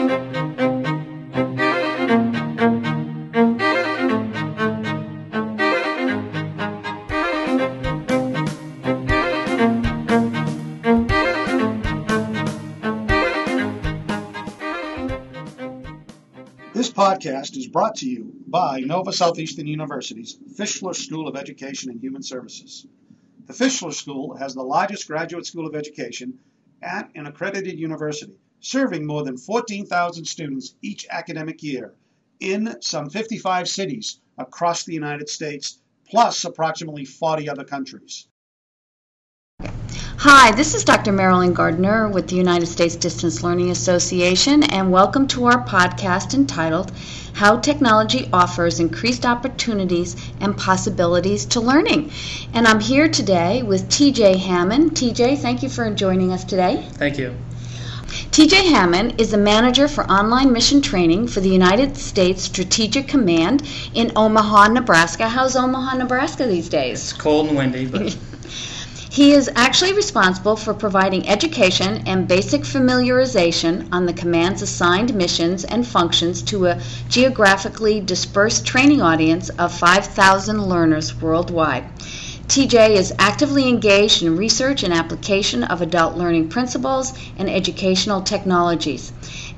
This podcast is brought to you by Nova Southeastern University's Fischler School of Education and Human Services. The Fischler School has the largest graduate school of education at an accredited university, serving more than 14,000 students each academic year in some 55 cities across the United States, plus approximately 40 other countries. Hi, this is Dr. Marilyn Gardner with the United States Distance Learning Association, and welcome to our podcast entitled How Technology Offers Increased Opportunities and Possibilities to Learning. And I'm here today with TJ Hammond. TJ, thank you for joining us today. Thank you. TJ Hammond is the manager for online mission training for the United States Strategic Command in Omaha, Nebraska. How's Omaha, Nebraska these days? It's cold and windy, but He is actually responsible for providing education and basic familiarization on the command's assigned missions and functions to a geographically dispersed training audience of 5,000 learners worldwide. TJ is actively engaged in research and application of adult learning principles and educational technologies.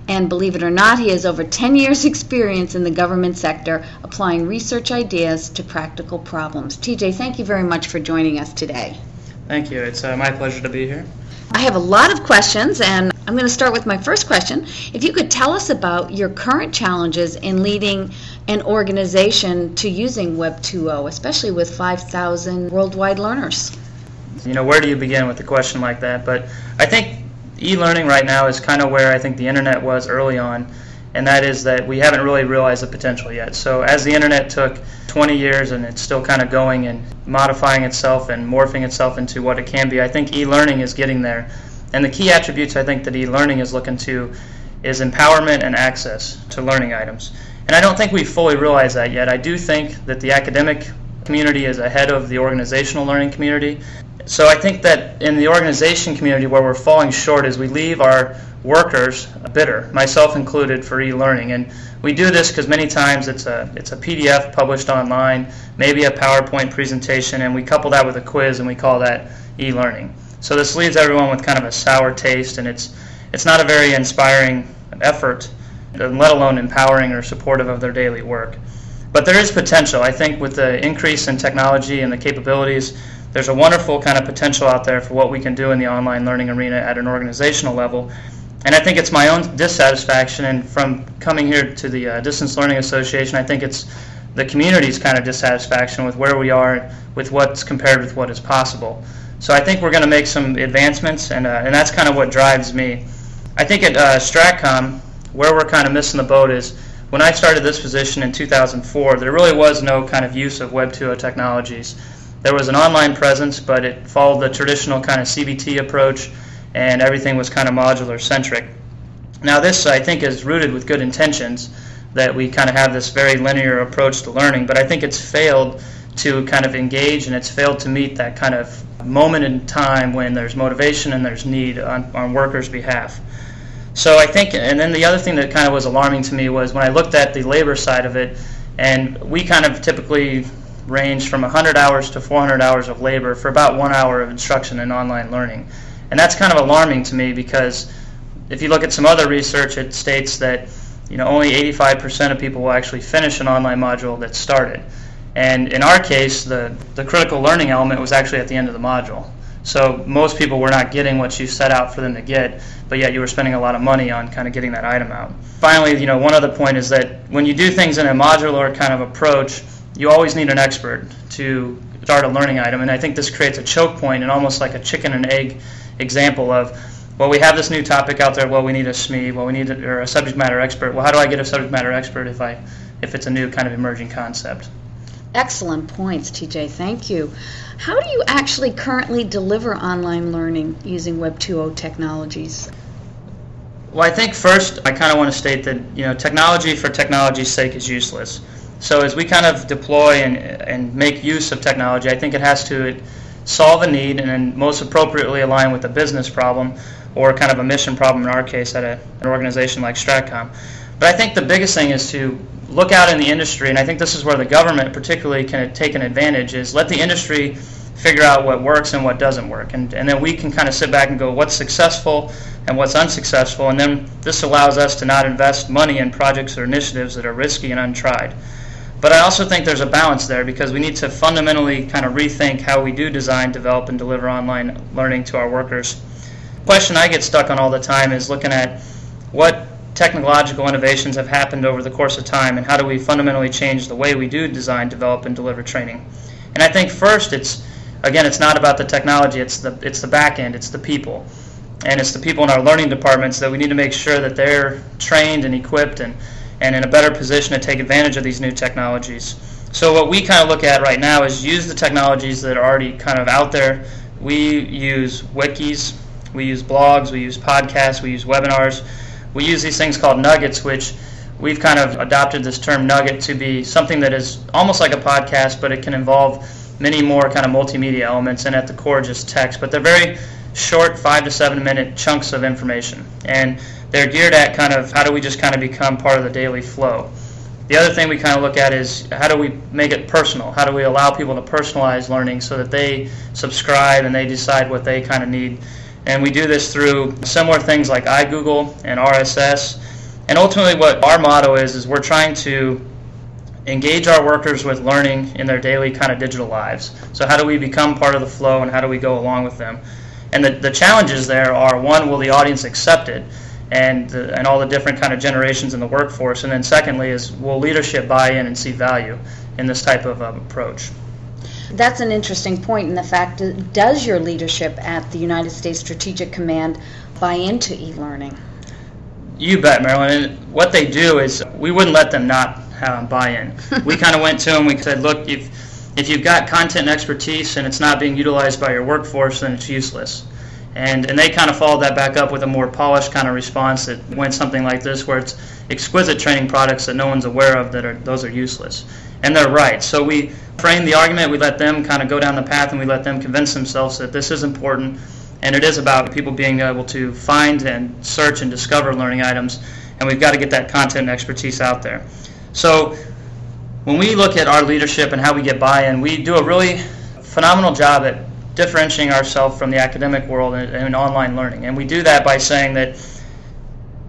And believe it or not, he has over 10 years' experience in the government sector applying research ideas to practical problems. TJ, thank you very much for joining us today. thank you. It's uh, my pleasure to be here. I have a lot of questions, and I'm going to start with my first question. If you could tell us about your current challenges in leading an organization to using Web 2.0, especially with 5,000 worldwide learners. You know, where do you begin with a question like that? But I think e-learning right now is kind of where I think the internet was early on, and that is that we haven't really realized the potential yet. So as the internet took 20 years and it's still kind of going and modifying itself and morphing itself into what it can be, I think e-learning is getting there. And the key attributes I think that e-learning is looking to is empowerment and access to learning items. And I don't think we fully realize that yet. I do think that the academic community is ahead of the organizational learning community. So I think that in the organization community where we're falling short is we leave our workers bitter, myself included, for e-learning. And we do this because many times it's a it's a PDF published online, maybe a PowerPoint presentation, and we couple that with a quiz and we call that e-learning. So this leaves everyone with kind of a sour taste, and it's it's not a very inspiring effort, let alone empowering or supportive of their daily work. But there is potential. I think with the increase in technology and the capabilities, there's a wonderful kind of potential out there for what we can do in the online learning arena at an organizational level. And I think it's my own dissatisfaction, and from coming here to the uh, Distance Learning Association, I think it's the community's kind of dissatisfaction with where we are with what's compared with what is possible. So I think we're going to make some advancements, and, uh, and that's kind of what drives me. I think at uh, Stratcom, where we're kind of missing the boat is when I started this position in 2004, there really was no kind of use of Web 2.0 technologies. There was an online presence, but it followed the traditional kind of CBT approach, and everything was kind of modular centric. Now, this I think is rooted with good intentions that we kind of have this very linear approach to learning, but I think it's failed to kind of engage and it's failed to meet that kind of moment in time when there's motivation and there's need on, on workers' behalf. So I think, and then the other thing that kind of was alarming to me was when I looked at the labor side of it, and we kind of typically range from 100 hours to 400 hours of labor for about one hour of instruction and online learning. And that's kind of alarming to me because if you look at some other research, it states that you know only 85% of people will actually finish an online module that started. And in our case, the, the critical learning element was actually at the end of the module. So most people were not getting what you set out for them to get, but yet you were spending a lot of money on kind of getting that item out. Finally, you know, one other point is that when you do things in a modular kind of approach, you always need an expert to start a learning item, and I think this creates a choke point and almost like a chicken and egg example of, well, we have this new topic out there. Well, we need a SME. Well, we need a, or a subject matter expert. Well, how do I get a subject matter expert if I if it's a new kind of emerging concept? Excellent points, TJ. Thank you. How do you actually currently deliver online learning using Web 2.0 technologies? Well, I think first I kind of want to state that you know technology for technology's sake is useless. So as we kind of deploy and, and make use of technology, I think it has to solve a need and then most appropriately align with a business problem or kind of a mission problem in our case at a, an organization like Stratcom. But I think the biggest thing is to look out in the industry, and I think this is where the government particularly can take an advantage, is let the industry figure out what works and what doesn't work. And, and then we can kind of sit back and go, what's successful and what's unsuccessful. And then this allows us to not invest money in projects or initiatives that are risky and untried. But I also think there's a balance there because we need to fundamentally kind of rethink how we do design, develop, and deliver online learning to our workers. The question I get stuck on all the time is looking at what technological innovations have happened over the course of time and how do we fundamentally change the way we do design, develop, and deliver training. And I think first it's again, it's not about the technology, it's the, it's the back end, it's the people. And it's the people in our learning departments that we need to make sure that they're trained and equipped and, and in a better position to take advantage of these new technologies. So what we kind of look at right now is use the technologies that are already kind of out there. We use wikis, we use blogs, we use podcasts, we use webinars. We use these things called nuggets, which we've kind of adopted this term nugget to be something that is almost like a podcast, but it can involve many more kind of multimedia elements, and at the core just text. But they're very short, five to seven minute chunks of information, and they're geared at kind of how do we just kind of become part of the daily flow. The other thing we kind of look at is how do we make it personal? How do we allow people to personalize learning so that they subscribe and they decide what they kind of need? And we do this through similar things like iGoogle and RSS. And ultimately, what our motto is, is we're trying to engage our workers with learning in their daily kind of digital lives. So how do we become part of the flow and how do we go along with them? And the, the challenges there are one, will the audience accept it? And, the, and all the different kind of generations in the workforce. And then secondly is, will leadership buy in and see value in this type of um, approach? That's an interesting point in the fact that does your leadership at the United States Strategic Command buy into e-learning? You bet, Marilyn. And what they do is we wouldn't let them not uh, buy-in. we kind of went to them. We said, look, if if you've got content and expertise and it's not being utilized by your workforce, then it's useless. And and they kind of followed that back up with a more polished kind of response that went something like this, where it's exquisite training products that no one's aware of that are those are useless. And they're right. So we frame the argument. We let them kind of go down the path, and we let them convince themselves that this is important, and it is about people being able to find and search and discover learning items. And we've got to get that content and expertise out there. So when we look at our leadership and how we get buy-in, we do a really phenomenal job at differentiating ourselves from the academic world and, and online learning. And we do that by saying that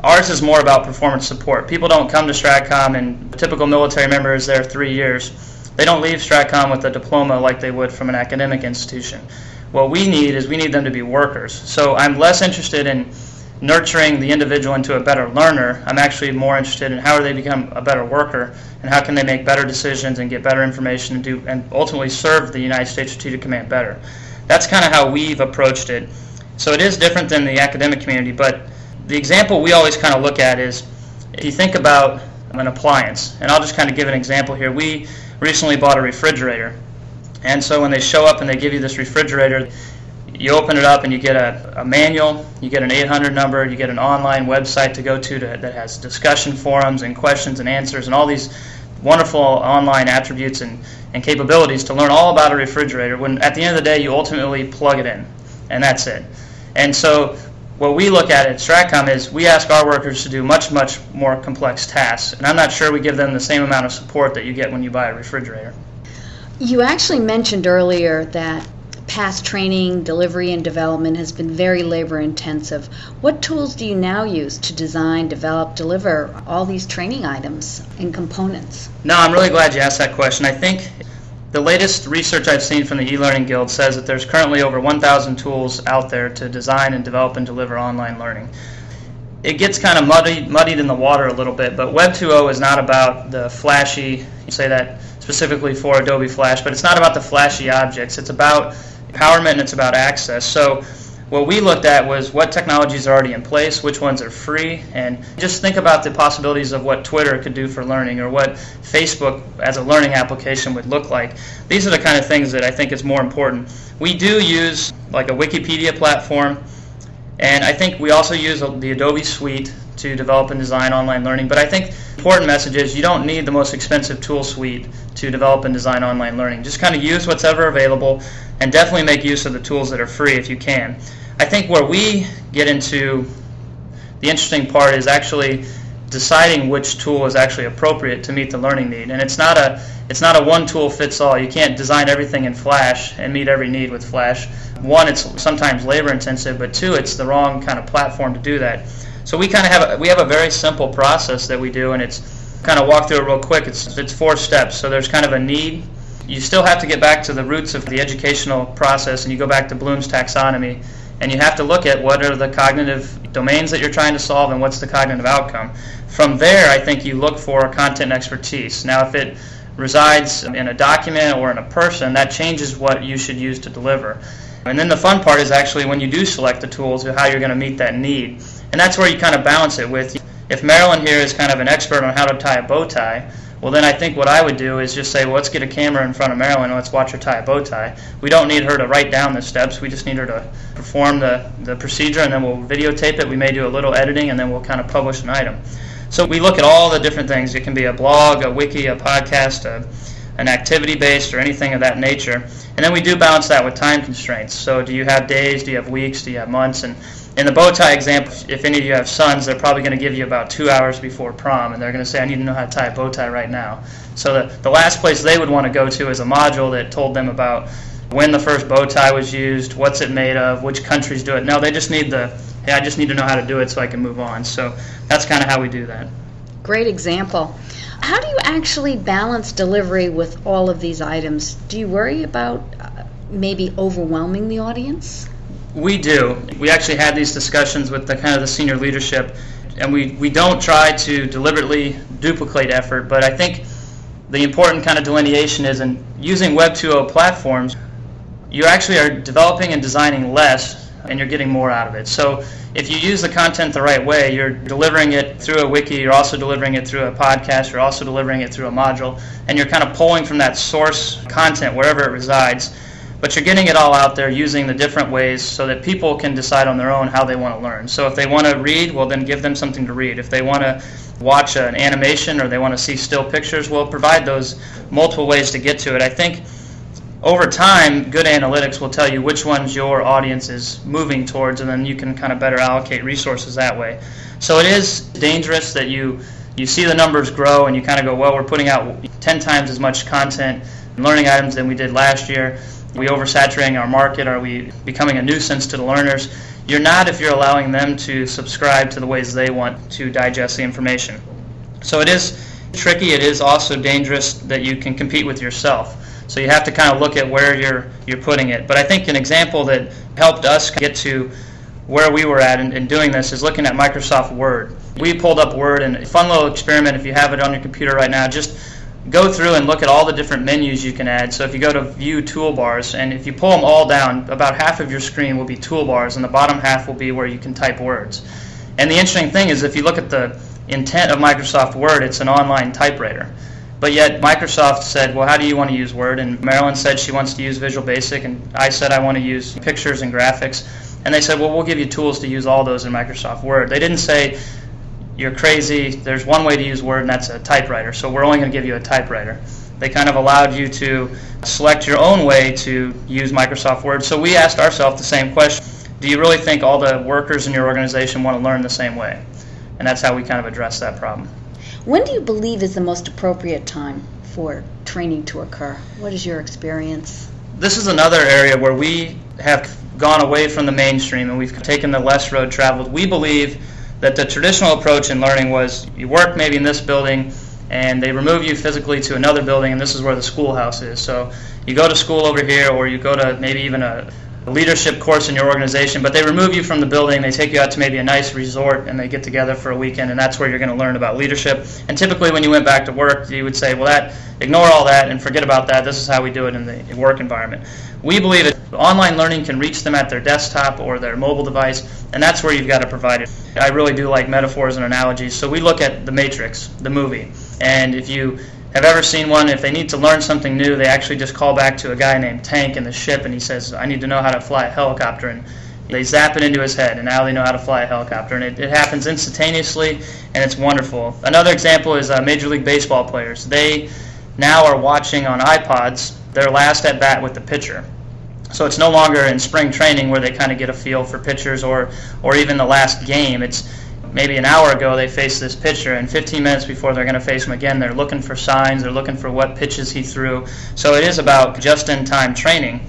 ours is more about performance support. People don't come to Stratcom and a typical military member is there three years. They don't leave Stratcom with a diploma like they would from an academic institution. What we need is we need them to be workers. So I'm less interested in nurturing the individual into a better learner. I'm actually more interested in how do they become a better worker and how can they make better decisions and get better information and do and ultimately serve the United States Strategic Command better. That's kind of how we've approached it. So it is different than the academic community, but the example we always kind of look at is if you think about an appliance, and I'll just kind of give an example here. We recently bought a refrigerator. And so when they show up and they give you this refrigerator, you open it up and you get a, a, manual, you get an 800 number, you get an online website to go to, to that has discussion forums and questions and answers and all these wonderful online attributes and, and capabilities to learn all about a refrigerator when at the end of the day you ultimately plug it in and that's it. And so what we look at at Stratcom is we ask our workers to do much, much more complex tasks. And I'm not sure we give them the same amount of support that you get when you buy a refrigerator. You actually mentioned earlier that past training, delivery, and development has been very labor intensive. What tools do you now use to design, develop, deliver all these training items and components? No, I'm really glad you asked that question. I think the latest research I've seen from the e-learning guild says that there's currently over 1,000 tools out there to design and develop and deliver online learning. It gets kind of muddied, muddied in the water a little bit, but Web 2.0 is not about the flashy, you say that specifically for Adobe Flash, but it's not about the flashy objects. It's about empowerment and it's about access. So what we looked at was what technologies are already in place, which ones are free, and just think about the possibilities of what Twitter could do for learning or what Facebook as a learning application would look like. These are the kind of things that I think is more important. We do use like a Wikipedia platform, and I think we also use the Adobe Suite to develop and design online learning. But I think important message is you don't need the most expensive tool suite to develop and design online learning. Just kind of use what's ever available and definitely make use of the tools that are free if you can. I think where we get into the interesting part is actually deciding which tool is actually appropriate to meet the learning need. And it's not a it's not a one tool fits all. You can't design everything in Flash and meet every need with Flash. One, it's sometimes labor intensive, but two, it's the wrong kind of platform to do that. So we kind of have a, we have a very simple process that we do, and it's kind of walk through it real quick. It's it's four steps. So there's kind of a need. You still have to get back to the roots of the educational process, and you go back to Bloom's taxonomy, and you have to look at what are the cognitive domains that you're trying to solve and what's the cognitive outcome. From there, I think you look for content expertise. Now, if it resides in a document or in a person, that changes what you should use to deliver. And then the fun part is actually when you do select the tools, how you're going to meet that need. And that's where you kind of balance it with. If Marilyn here is kind of an expert on how to tie a bow tie, well, then I think what I would do is just say, well, let's get a camera in front of Marilyn and let's watch her tie a bow tie. We don't need her to write down the steps. We just need her to perform the, the procedure, and then we'll videotape it. We may do a little editing, and then we'll kind of publish an item. So we look at all the different things. It can be a blog, a wiki, a podcast, a, an activity based, or anything of that nature. And then we do balance that with time constraints. So do you have days? Do you have weeks? Do you have months? And in the bow tie example, if any of you have sons, they're probably going to give you about two hours before prom, and they're going to say, I need to know how to tie a bow tie right now. So the, the last place they would want to go to is a module that told them about when the first bow tie was used, what's it made of, which countries do it. No, they just need the hey, I just need to know how to do it so I can move on. So that's kind of how we do that. Great example. How do you actually balance delivery with all of these items? Do you worry about uh, maybe overwhelming the audience? We do. We actually had these discussions with the kind of the senior leadership, and we, we don't try to deliberately duplicate effort, but I think the important kind of delineation is in using Web 2.0 platforms, you actually are developing and designing less and you're getting more out of it. So if you use the content the right way, you're delivering it through a wiki, you're also delivering it through a podcast, you're also delivering it through a module, and you're kind of pulling from that source content wherever it resides. But you're getting it all out there using the different ways so that people can decide on their own how they want to learn. So if they want to read, well, then give them something to read. If they want to watch an animation or they want to see still pictures, we'll provide those multiple ways to get to it. I think over time, good analytics will tell you which ones your audience is moving towards, and then you can kind of better allocate resources that way. So it is dangerous that you you see the numbers grow and you kind of go, well, we're putting out 10 times as much content and learning items than we did last year. We oversaturating our market? Are we becoming a nuisance to the learners? You're not if you're allowing them to subscribe to the ways they want to digest the information. So it is tricky. It is also dangerous that you can compete with yourself. So you have to kind of look at where you're you're putting it. But I think an example that helped us get to where we were at in, in, doing this is looking at Microsoft Word. We pulled up Word and fun little experiment if you have it on your computer right now, just go through and look at all the different menus you can add. So if you go to view toolbars and if you pull them all down, about half of your screen will be toolbars and the bottom half will be where you can type words. And the interesting thing is if you look at the intent of Microsoft Word, it's an online typewriter. But yet Microsoft said, well, how do you want to use Word? And Marilyn said she wants to use Visual Basic, and I said I want to use pictures and graphics. And they said, well, we'll give you tools to use all those in Microsoft Word. They didn't say, you're crazy, there's one way to use Word, and that's a typewriter, so we're only going to give you a typewriter. They kind of allowed you to select your own way to use Microsoft Word. So we asked ourselves the same question Do you really think all the workers in your organization want to learn the same way? And that's how we kind of address that problem. When do you believe is the most appropriate time for training to occur? What is your experience? This is another area where we have gone away from the mainstream and we've taken the less road traveled. We believe that the traditional approach in learning was you work maybe in this building and they remove you physically to another building and this is where the schoolhouse is. So you go to school over here or you go to maybe even a leadership course in your organization, but they remove you from the building, they take you out to maybe a nice resort, and they get together for a weekend, and that's where you're going to learn about leadership. And typically, when you went back to work, you would say, well, that ignore all that and forget about that. This is how we do it in the work environment. We believe that online learning can reach them at their desktop or their mobile device, and that's where you've got to provide it. I really do like metaphors and analogies, so we look at the Matrix, the movie, and if you have ever seen one, if they need to learn something new, they actually just call back to a guy named Tank in the ship and he says, I need to know how to fly a helicopter. And they zap it into his head, and now they know how to fly a helicopter. And it, it happens instantaneously, and it's wonderful. Another example is uh, Major League Baseball players. They now are watching on iPods their last at bat with the pitcher. So it's no longer in spring training where they kind of get a feel for pitchers or, or even the last game. It's maybe an hour ago they faced this pitcher, and 15 minutes before they're going to face him again, they're looking for signs, they're looking for what pitches he threw. So it is about just in time training.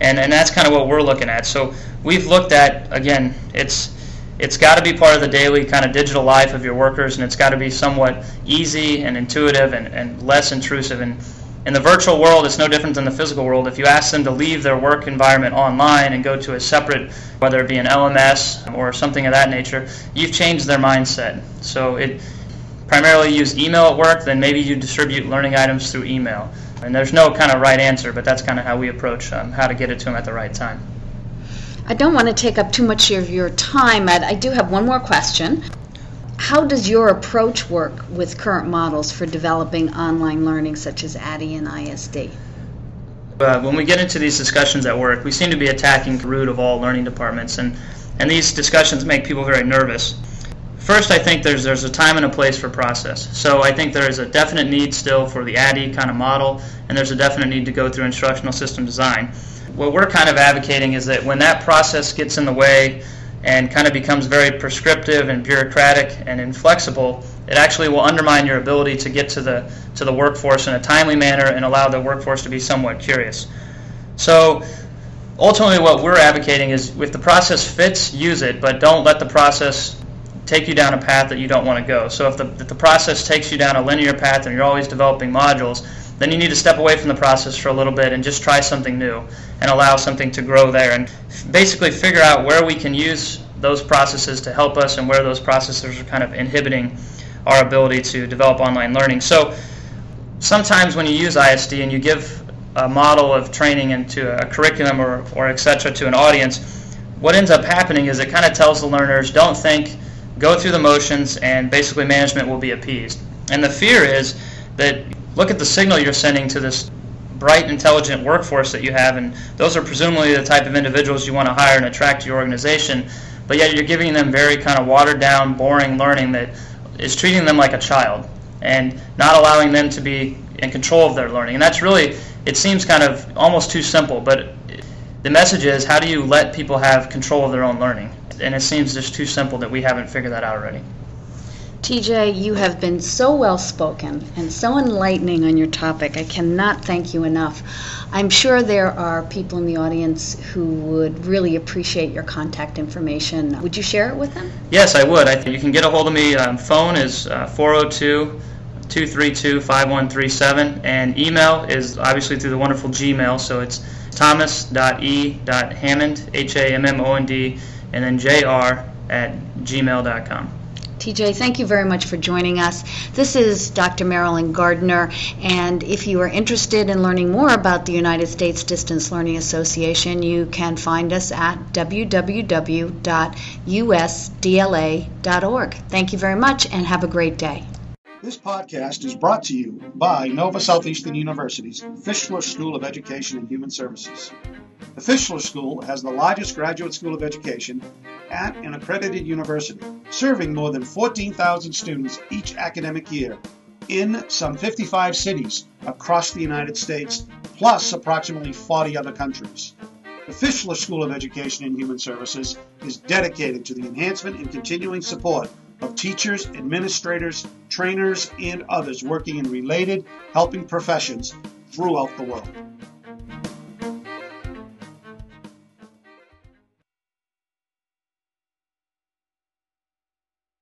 And, and that's kind of what we're looking at. So we've looked at, again, it's it's got to be part of the daily kind of digital life of your workers, and it's got to be somewhat easy and intuitive and, and less intrusive. And in the virtual world, it's no different than the physical world. If you ask them to leave their work environment online and go to a separate, whether it be an LMS or something of that nature, you've changed their mindset. So it primarily use email at work, then maybe you distribute learning items through email. And there's no kind of right answer, but that's kind of how we approach um, how to get it to them at the right time. I don't want to take up too much of your time. I do have one more question. How does your approach work with current models for developing online learning such as ADDIE and ISD? Uh, when we get into these discussions at work, we seem to be attacking the root of all learning departments, and, and these discussions make people very nervous. First, I think there's, there's a time and a place for process. So I think there is a definite need still for the ADDIE kind of model, and there's a definite need to go through instructional system design. What we're kind of advocating is that when that process gets in the way and kind of becomes very prescriptive and bureaucratic and inflexible, it actually will undermine your ability to get to the to the workforce in a timely manner and allow the workforce to be somewhat curious. So ultimately what we're advocating is if the process fits, use it, but don't let the process take you down a path that you don't want to go. So if the, if the process takes you down a linear path and you're always developing modules, then you need to step away from the process for a little bit and just try something new and allow something to grow there and basically figure out where we can use those processes to help us and where those processes are kind of inhibiting our ability to develop online learning. So sometimes when you use ISD and you give a model of training into a curriculum or, or et cetera to an audience, what ends up happening is it kind of tells the learners, don't think, go through the motions, and basically management will be appeased. And the fear is that look at the signal you're sending to this bright, intelligent workforce that you have, and those are presumably the type of individuals you want to hire and attract to your organization. But yet you're giving them very kind of watered down, boring learning that is treating them like a child and not allowing them to be in control of their learning. And that's really, it seems kind of almost too simple, but the message is how do you let people have control of their own learning? And it seems just too simple that we haven't figured that out already. TJ, you have been so well spoken and so enlightening on your topic. I cannot thank you enough. I'm sure there are people in the audience who would really appreciate your contact information. Would you share it with them? Yes, I would. I you can get a hold of me. Um, phone is uh, 402 232 5137, and email is obviously through the wonderful Gmail. So it's thomas.e.hammond, H A M M O N D, and then jr at gmail.com. TJ, thank you very much for joining us. This is Dr. Marilyn Gardner, and if you are interested in learning more about the United States Distance Learning Association, you can find us at www.usdla.org. Thank you very much, and have a great day. This podcast is brought to you by Nova Southeastern University's Fischler School of Education and Human Services. The Fischler School has the largest graduate school of education at an accredited university, serving more than 14,000 students each academic year in some 55 cities across the United States, plus approximately 40 other countries. The Fischler School of Education and Human Services is dedicated to the enhancement and continuing support of teachers, administrators, trainers, and others working in related helping professions throughout the world.